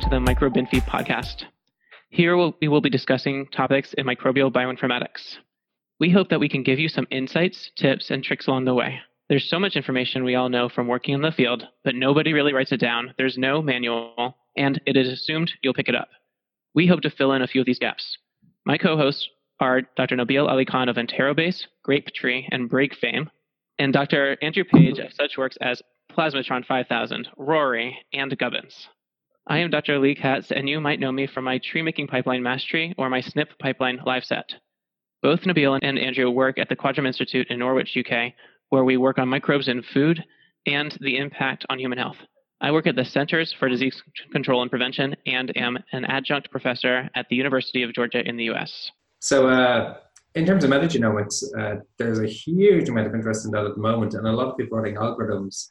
to the MicroBinfie podcast. Here we will be discussing topics in microbial bioinformatics. We hope that we can give you some insights, tips, and tricks along the way. There's so much information we all know from working in the field, but nobody really writes it down. There's no manual, and it is assumed you'll pick it up. We hope to fill in a few of these gaps. My co hosts are Dr. Nabil Ali Khan of Enterobase, Grapetree, and BRIG fame, and Dr. Andrew Page of such works as Plasmatron 5000, Roary, and Gubbins. I am Dr. Lee Katz, and you might know me from my tree making pipeline Mashtree or my SNP pipeline Lyve-SET. Both Nabil and Andrew work at the Quadram Institute in Norwich, UK, where we work on microbes in food and the impact on human health. I work at the Centers for Disease Control and Prevention and am an adjunct professor at the University of Georgia in the US. So, uh, in terms of metagenomics, uh, there's a huge amount of interest in that at the moment, and a lot of people writing algorithms.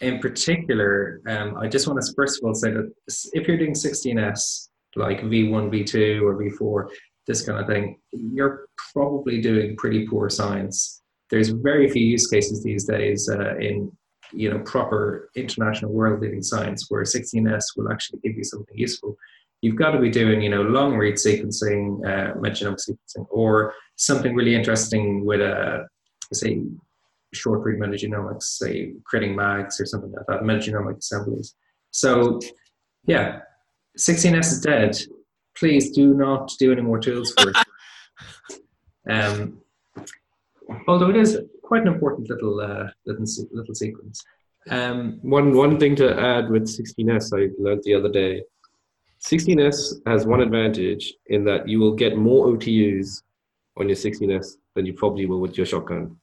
In particular, um, I just want to first of all say that if you're doing 16S, like V1, V2, or V4, this kind of thing, you're probably doing pretty poor science. There's very few use cases these days uh, in you know proper international world leading science where 16s will actually give you something useful you've got to be doing you know long read sequencing uh, metagenomic sequencing or something really interesting with a say short read metagenomics say creating mags or something like that metagenomic assemblies so yeah 16s is dead please do not do any more tools for it um, although it is quite an important little uh, little little sequence. Um, one one thing to add with 16s, I learned the other day. 16s has one advantage in that you will get more OTUs on your 16s than you probably will with your shotgun.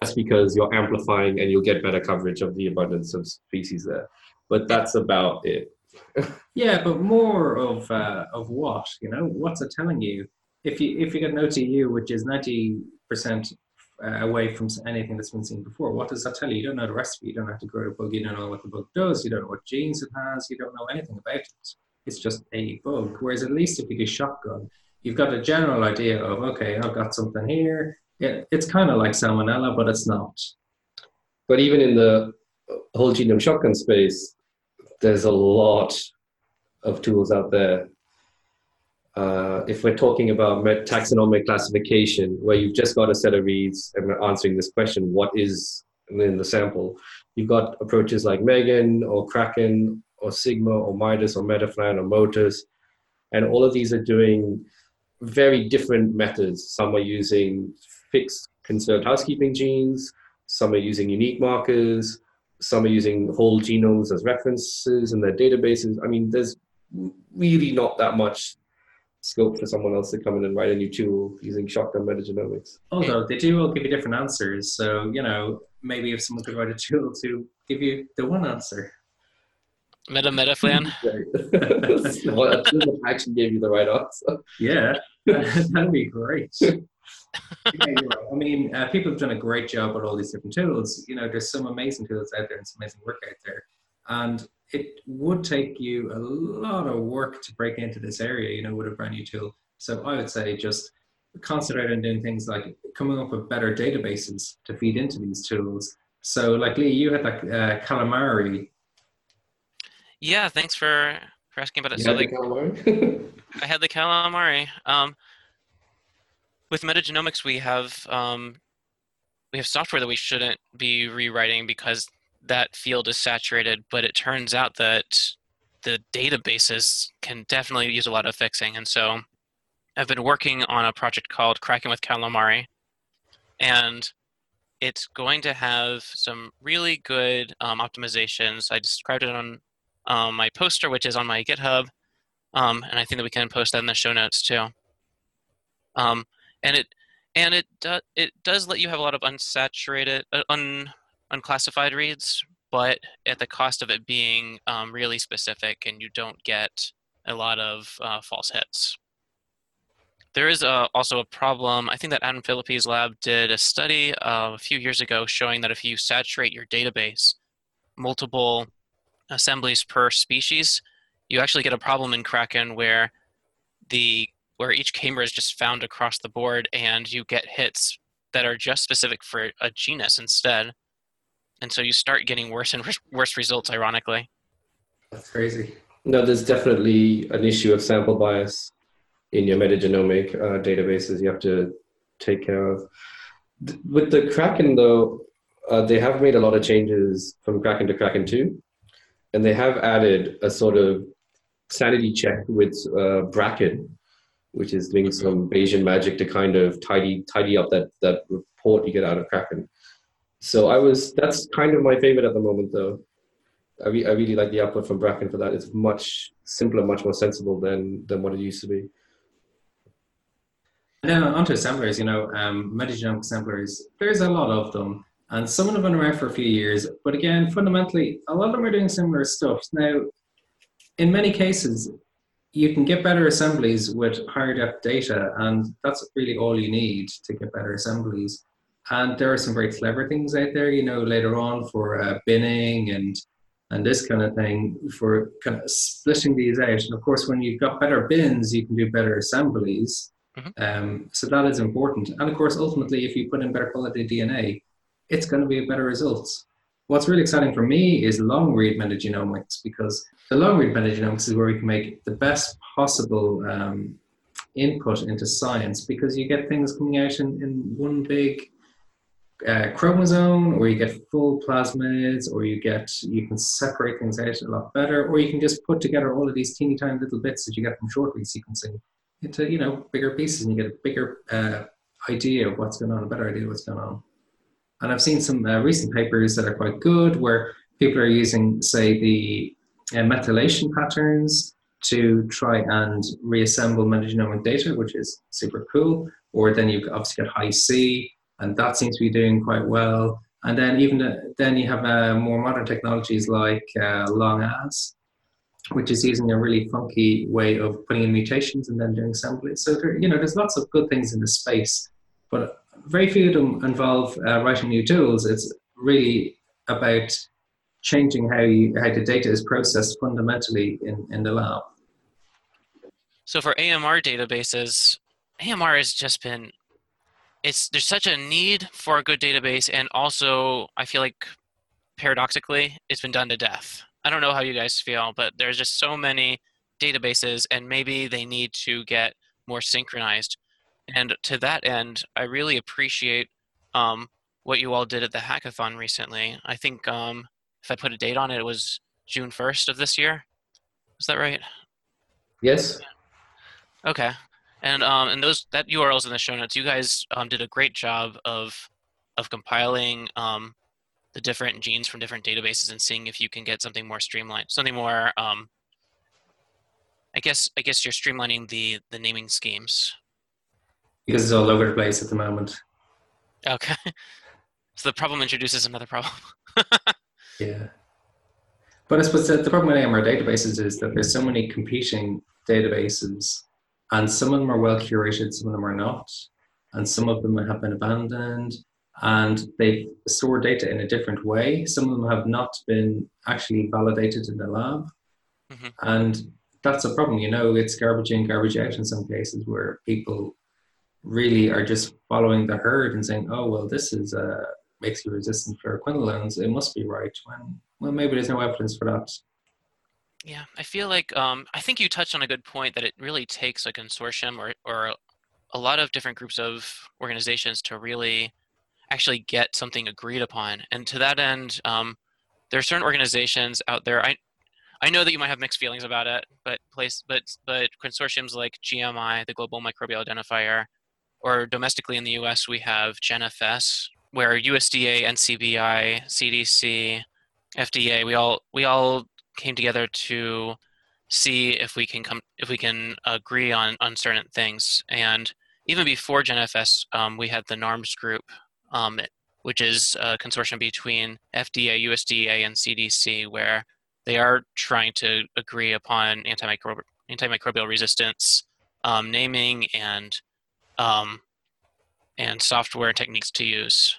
That's because you're amplifying and you'll get better coverage of the abundance of species there. But that's about it. yeah, but more of uh, of what you know? What's it telling you? If you if you get an OTU which is ninety percent uh, away from anything that's been seen before. What does that tell you? You don't know the recipe. You don't have to grow a bug. You don't know what the bug does. You don't know what genes it has. You don't know anything about it. It's just a bug. Whereas at least if you do shotgun, you've got a general idea of okay, I've got something here. It, it's kind of like salmonella, but it's not. But even in the whole genome shotgun space, there's a lot of tools out there uh, if we're talking about taxonomic classification, where you've just got a set of reads and we're answering this question, what is in the sample? You've got approaches like Megan or Kraken or Sigma or Midas or MetaPhlAn or mOTUs, and all of these are doing very different methods. Some are using fixed conserved housekeeping genes, some are using unique markers, some are using whole genomes as references in their databases. I mean, there's really not that much scope for someone else to come in and write a new tool using shotgun metagenomics. Although they do all give you different answers, so you know maybe if someone could write a tool to give you the one answer. Meta meta MetaPhlAn. well, actually gave you the right answer. Yeah, that'd be great. Yeah, right. I mean, uh, people have done a great job with all these different tools. You know, there's some amazing tools out there and some amazing work out there. And it would take you a lot of work to break into this area, you know, with a brand new tool. So I would say just concentrate on doing things like coming up with better databases to feed into these tools. So, like Lee, you had like uh, Kalamari. Yeah, thanks for for asking about it. You so, had like, the Kalamari? I had the Kalamari. Um, with metagenomics, we have um, we have software that we shouldn't be rewriting because that field is saturated, but it turns out that the databases can definitely use a lot of fixing. And so I've been working on a project called Kraken with Kalamari, and it's going to have some really good um, optimizations. I described it on um, my poster, which is on my GitHub, um, and I think that we can post that in the show notes too. Um, and it and it do, it does let you have a lot of unsaturated, uh, un unclassified reads, but at the cost of it being um, really specific and you don't get a lot of uh, false hits. There is uh, also a problem. I think that Adam Phillippy's lab did a study uh, a few years ago showing that if you saturate your database multiple assemblies per species, you actually get a problem in Kraken where the where each k-mer is just found across the board and you get hits that are just specific for a genus instead and so you start getting worse and worse results ironically That's crazy. No, there's definitely an issue of sample bias in your metagenomic uh, databases you have to take care of. With the Kraken, though, uh, they have made a lot of changes from Kraken to Kraken 2, and they have added a sort of sanity check with uh, Bracken, which is doing some Bayesian magic to kind of tidy tidy up that that report you get out of Kraken. So I was that's kind of my favorite at the moment, though. I, re- I really like the output from Bracken for that. It's much simpler, much more sensible than than what it used to be. And then onto assemblers, you know, um, metagenomic assemblers, there's a lot of them. And some of them have been around for a few years. But again, fundamentally, a lot of them are doing similar stuff. Now, in many cases, you can get better assemblies with higher depth data, and that's really all you need to get better assemblies. And there are some very clever things out there, you know, later on for uh, binning and and this kind of thing for kind of splitting these out. And of course, when you've got better bins, you can do better assemblies. Mm-hmm. Um, so that is important. And of course, ultimately, if you put in better quality DNA, it's going to be better results. What's really exciting for me is long read metagenomics because the long read metagenomics is where we can make the best possible um, input into science because you get things coming out in, in one big uh, chromosome or you get full plasmids or you get you can separate things out a lot better or you can just put together all of these teeny tiny little bits that you get from short read sequencing into you know bigger pieces and you get a bigger uh, idea of what's going on a better idea of what's going on. And i've seen some uh, recent papers that are quite good where people are using say the uh, methylation patterns to try and reassemble metagenomic data which is super cool or then you obviously get Hi-C and that seems to be doing quite well. And then even uh, then you have uh, more modern technologies like uh, long-as, which is using a really funky way of putting in mutations and then doing assemblies. So there, you know, there's lots of good things in the space, but very few of them involve uh, writing new tools. It's really about changing how you, how the data is processed fundamentally in, in the lab. So for AMR databases, AMR has just been it's there's such a need for a good database and also i feel like paradoxically it's been done to death. I don't know how you guys feel but there's just so many databases and maybe they need to get more synchronized. And to that end i really appreciate um, what you all did at the hackathon recently. I think um, if i put a date on it it was june 1st of this year is that right yes okay and um, and those that URLs in the show notes. You guys um, did a great job of of compiling um, the different genes from different databases and seeing if you can get something more streamlined, something more. Um, I guess I guess you're streamlining the the naming schemes. Because it's all over the place at the moment. Okay. So the problem introduces another problem. yeah. But I suppose the, the problem with AMR databases is that there's so many competing databases and some of them are well curated, some of them are not, and some of them have been abandoned, and they store data in a different way. Some of them have not been actually validated in the lab, mm-hmm. and that's a problem. You know, it's garbage in, garbage out in some cases where people really are just following the herd and saying, "Oh, well, this is uh, makes you resistant for quinolones. It must be right." When well, maybe there's no evidence for that. Yeah, I feel like um, I think you touched on a good point that it really takes a consortium or or a lot of different groups of organizations to really actually get something agreed upon. And to that end, um, there are certain organizations out there. I I know that you might have mixed feelings about it, but place but but consortiums like GMI, the Global Microbial Identifier, or domestically in the U.S. we have GenFS, where USDA, NCBI, CDC, FDA, we all we all came together to see if we can come if we can agree on on certain things and even before GenFS, um, we had the NARMS group, um, which is a consortium between FDA, USDA, and CDC, where they are trying to agree upon antimicrobial, antimicrobial resistance um, naming and um, and software techniques to use.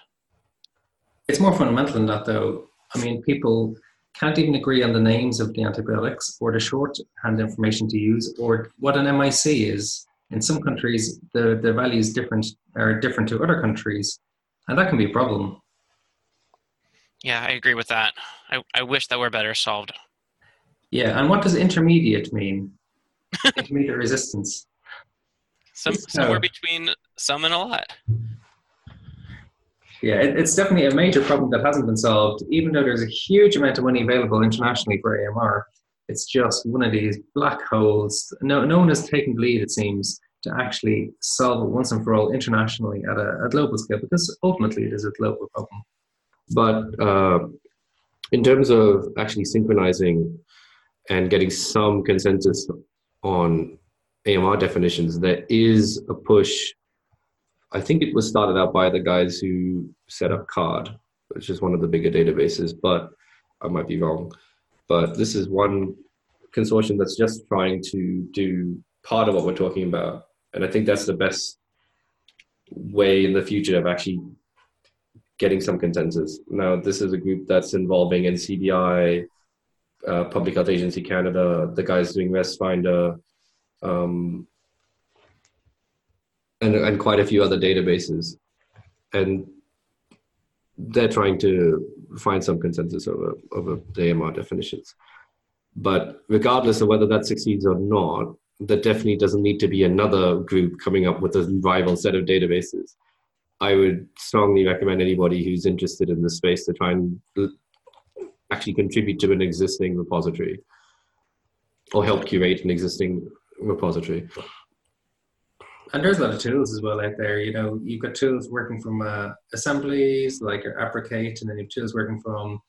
It's more fundamental than that, though. I mean, people can't even agree on the names of the antibiotics or the shorthand information to use or what an MIC is. In some countries, the, the values different are different to other countries, and that can be a problem. Yeah, I agree with that. I, I wish that were better solved. Yeah, and what does intermediate mean? intermediate resistance. Some, somewhere between some and a lot. Yeah, it, it's definitely a major problem that hasn't been solved, even though there's a huge amount of money available internationally for AMR. It's just one of these black holes. No, no one has taken the lead, it seems, to actually solve it once and for all internationally at a, a global scale, because ultimately it is a global problem. But uh, in terms of actually synchronizing and getting some consensus on AMR definitions, there is a push. I think it was started out by the guys who set up CARD, which is one of the bigger databases, but I might be wrong. But this is one consortium that's just trying to do part of what we're talking about. And I think that's the best way in the future of actually getting some consensus. Now, this is a group that's involving NCBI, uh, Public Health Agency Canada, the guys doing ResFinder, um, and, and quite a few other databases. And they're trying to find some consensus over, over the AMR definitions. But regardless of whether that succeeds or not, there definitely doesn't need to be another group coming up with a rival set of databases. I would strongly recommend anybody who's interested in this space to try and actually contribute to an existing repository or help curate an existing repository. And there's a lot of tools as well out there. You know, you've got tools working from uh, assemblies like your Abricate, and then you've tools working from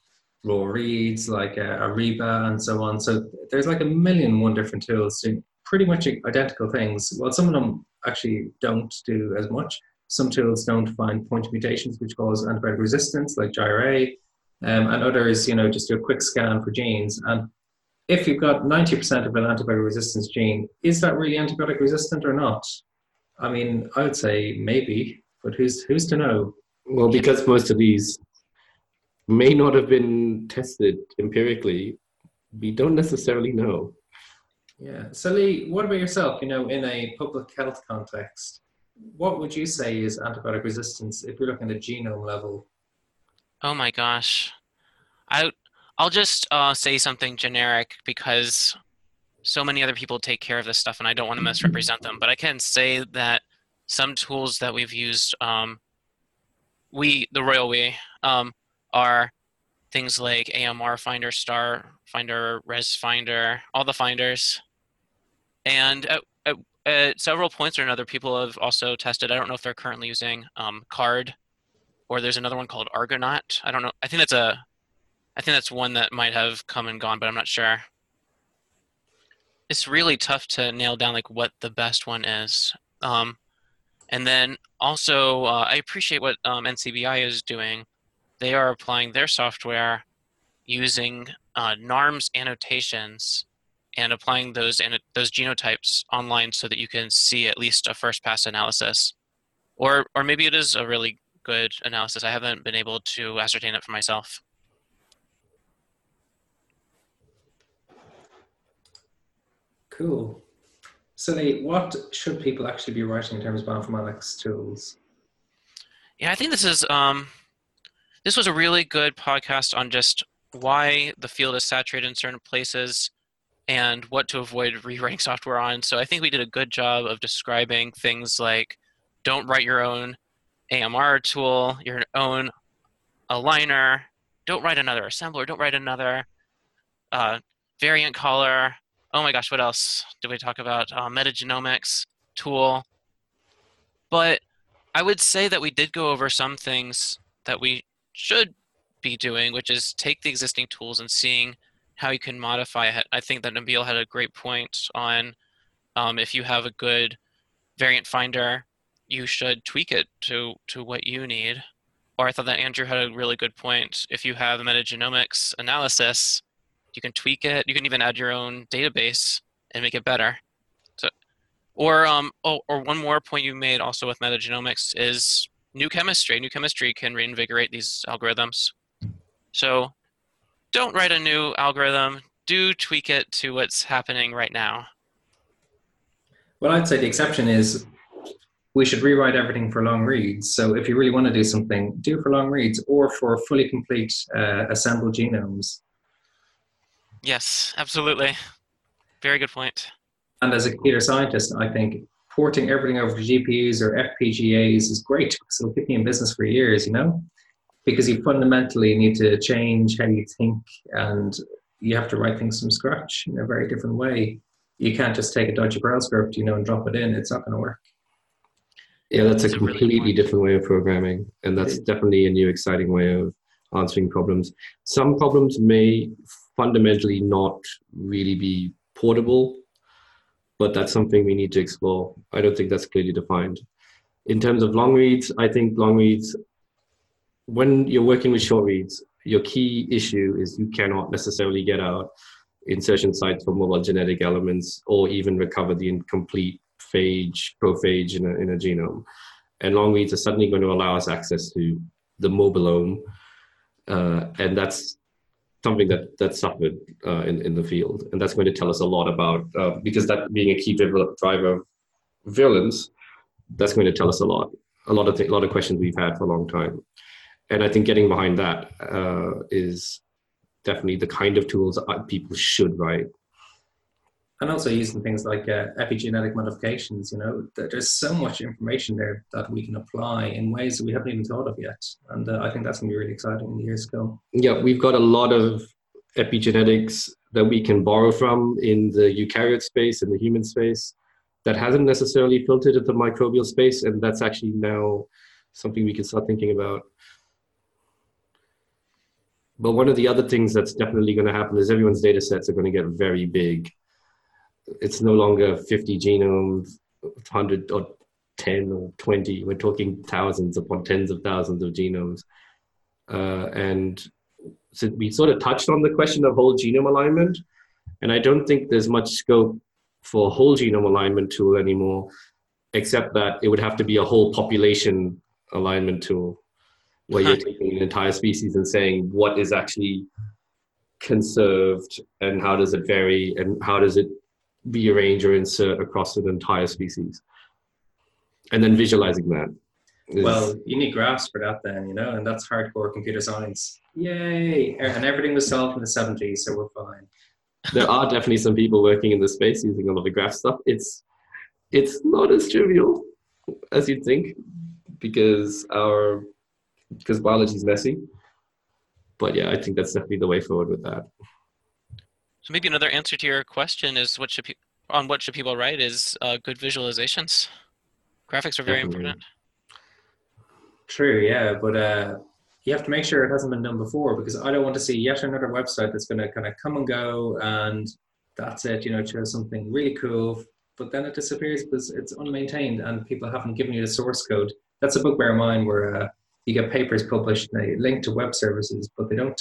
raw reads like uh, Ariba and so on. So there's like a million one different tools doing pretty much identical things. Well, some of them actually don't do as much. Some tools don't find point mutations, which cause antibiotic resistance, like gyrA, um, and others, you know, just do a quick scan for genes. And if you've got 90% of an antibiotic resistance gene, is that really antibiotic resistant or not? I mean, I would say maybe, but who's who's to know? Well, because most of these may not have been tested empirically, we don't necessarily know. Yeah. So Lee, what about yourself? You know, in a public health context, what would you say is antibiotic resistance if you're looking at the genome level? Oh my gosh. I I'll just uh, say something generic because so many other people take care of this stuff and I don't want to misrepresent them. But I can say that some tools that we've used, um, we the royal we, um, are things like AMR Finder, Star Finder, Res Finder, all the finders, and at, at, at several points or another, people have also tested. I don't know if they're currently using um, Card or there's another one called ARG-ANNOT. I don't know. I think that's a, I think that's one that might have come and gone, but I'm not sure. It's really tough to nail down like what the best one is. Um, and then also, uh, I appreciate what um, NCBI is doing. They are applying their software using uh, NARMS annotations and applying those and those genotypes online so that you can see at least a first pass analysis, or or maybe it is a really good analysis. I haven't been able to ascertain it for myself. Cool. So what should people actually be writing in terms of bioinformatics tools? Yeah, I think this is um, this was a really good podcast on just why the field is saturated in certain places and what to avoid rewriting software on. So I think we did a good job of describing things like don't write your own AMR tool, your own aligner, don't write another assembler, don't write another uh, variant caller. Oh my gosh, what else did we talk about? Uh, metagenomics tool. But I would say that we did go over some things that we should be doing, which is take the existing tools and seeing how you can modify it. I think that Nabil had a great point on um, if you have a good variant finder, you should tweak it to to what you need. Or I thought that Andrew had a really good point. If you have a metagenomics analysis, you can tweak it. You can even add your own database and make it better. So, or um, oh, or one more point you made also with metagenomics is new chemistry. New chemistry can reinvigorate these algorithms. So don't write a new algorithm. Do tweak it to what's happening right now. Well, I'd say the exception is we should rewrite everything for long reads. So if you really want to do something, do for long reads or for fully complete uh, assembled genomes. Yes, absolutely. Very good point. And as a computer scientist, I think porting everything over to GPUs or FPGAs is great because it'll keep you in business for years, you know? Because you fundamentally need to change how you think and you have to write things from scratch in a very different way. You can't just take a dodgy Perl script, you know, and drop it in. It's not going to work. Yeah, that's a That's a really completely different way of programming, and that's definitely a new, exciting way of answering problems. Some problems may fundamentally not really be portable, but that's something we need to explore. I don't think that's clearly defined. In terms of long reads, I think long reads, when you're working with short reads, your key issue is you cannot necessarily get out insertion sites for mobile genetic elements or even recover the incomplete phage, prophage in a, in a genome. And long reads are suddenly going to allow us access to the mobilome. Uh, and that's something that, that suffered uh, in, in the field. And that's going to tell us a lot about, uh, because that being a key driver driver of virulence, that's going to tell us a lot, a lot of, th- a lot of questions we've had for a long time. And I think getting behind that uh, is definitely the kind of tools that people should write. And also using things like uh, epigenetic modifications, you know, there's so much information there that we can apply in ways that we haven't even thought of yet. And uh, I think that's going to be really exciting in the years to come. Yeah, we've got a lot of epigenetics that we can borrow from in the eukaryote space and the human space that hasn't necessarily filtered into the microbial space, and that's actually now something we can start thinking about. But one of the other things that's definitely going to happen is everyone's data sets are going to get very big. It's no longer 50 genomes, 100 or 10 or 20. We're talking thousands upon tens of thousands of genomes. Uh, and so we sort of touched on the question of whole genome alignment. And I don't think there's much scope for whole genome alignment tool anymore, except that it would have to be a whole population alignment tool where you're taking an entire species and saying what is actually conserved and how does it vary and how does it rearrange or insert across an entire species. And then visualizing that. is- Well, you need graphs for that then, you know, and that's hardcore computer science. Yay! And everything was solved in the 70s, so we're fine. there are definitely some people working in the space using a lot of graph stuff. It's it's not as trivial as you'd think because our because biology is messy. But yeah, I think that's definitely the way forward with that. So maybe another answer to your question is what should pe- on what should people write is uh, good visualizations. Graphics are very Definitely. important. True, yeah, but uh, you have to make sure it hasn't been done before because I don't want to see yet another website that's going to kind of come and go and that's it, you know, it shows something really cool, but then it disappears because it's unmaintained and people haven't given you the source code. That's a bugbear of mine where uh, you get papers published and they link to web services, but they don't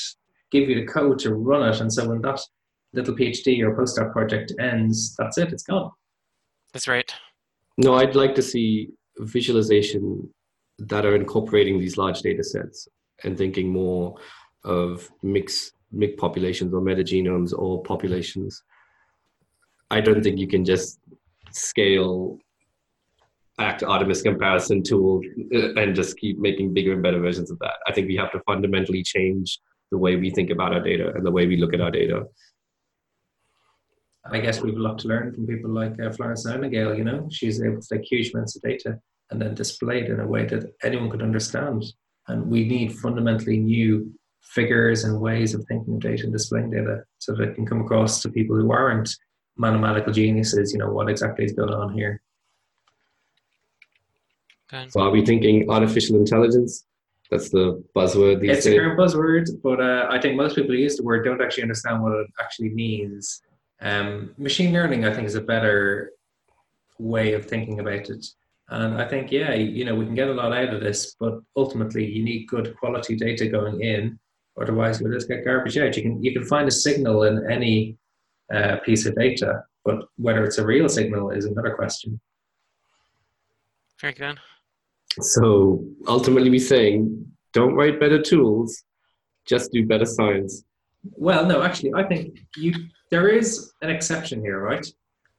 give you the code to run it. And so when that little PhD or postdoc project ends, that's it, it's gone. That's right. No, I'd like to see visualization that are incorporating these large data sets and thinking more of mixed mixed populations or metagenomes or populations. I don't think you can just scale act Artemis comparison tool uh, and just keep making bigger and better versions of that. I think we have to fundamentally change the way we think about our data and the way we look at our data. And I guess we've a lot to learn from people like uh, Florence Nightingale, you know, she's able to take huge amounts of data and then display it in a way that anyone could understand. And we need fundamentally new figures and ways of thinking of data and displaying data so that it can come across to people who aren't mathematical geniuses, you know, what exactly is going on here. Good. So are we thinking artificial intelligence? That's the buzzword these It's a days. current buzzword, but uh, I think most people who use the word don't actually understand what it actually means. Um, machine learning, I think, is a better way of thinking about it. And I think, yeah, you know, we can get a lot out of this, but ultimately, you need good quality data going in. Otherwise, you'll just get garbage out. You can you can find a signal in any uh, piece of data, but whether it's a real signal is another question. Very good. So ultimately, we're saying don't write better tools, just do better science. Well, no, actually, I think you there is an exception here, right?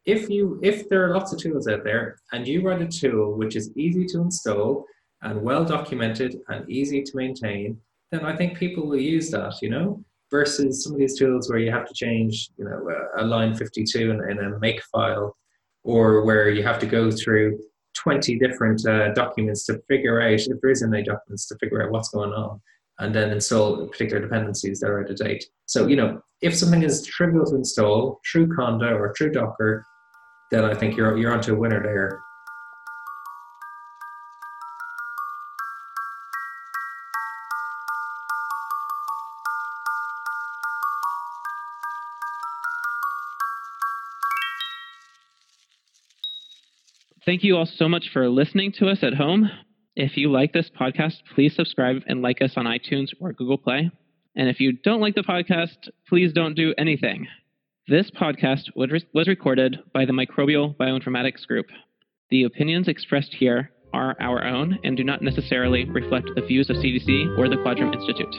If you if there are lots of tools out there and you write a tool which is easy to install and well documented and easy to maintain, then I think people will use that, you know. versus some of these tools where you have to change, you know, a, line 52 in, in, a make file, or where you have to go through 20 different uh, documents to figure out, if there is any documents, to figure out what's going on, and then install particular dependencies that are out of date. So, you know, if something is trivial to install through Conda or through Docker, then I think you're, you're onto a winner there. Thank you all so much for listening to us at home. If you like this podcast, please subscribe and like us on iTunes or Google Play. And if you don't like the podcast, please don't do anything. This podcast was recorded by the Microbial Bioinformatics Group. The opinions expressed here are our own and do not necessarily reflect the views of CDC or the Quadram Institute.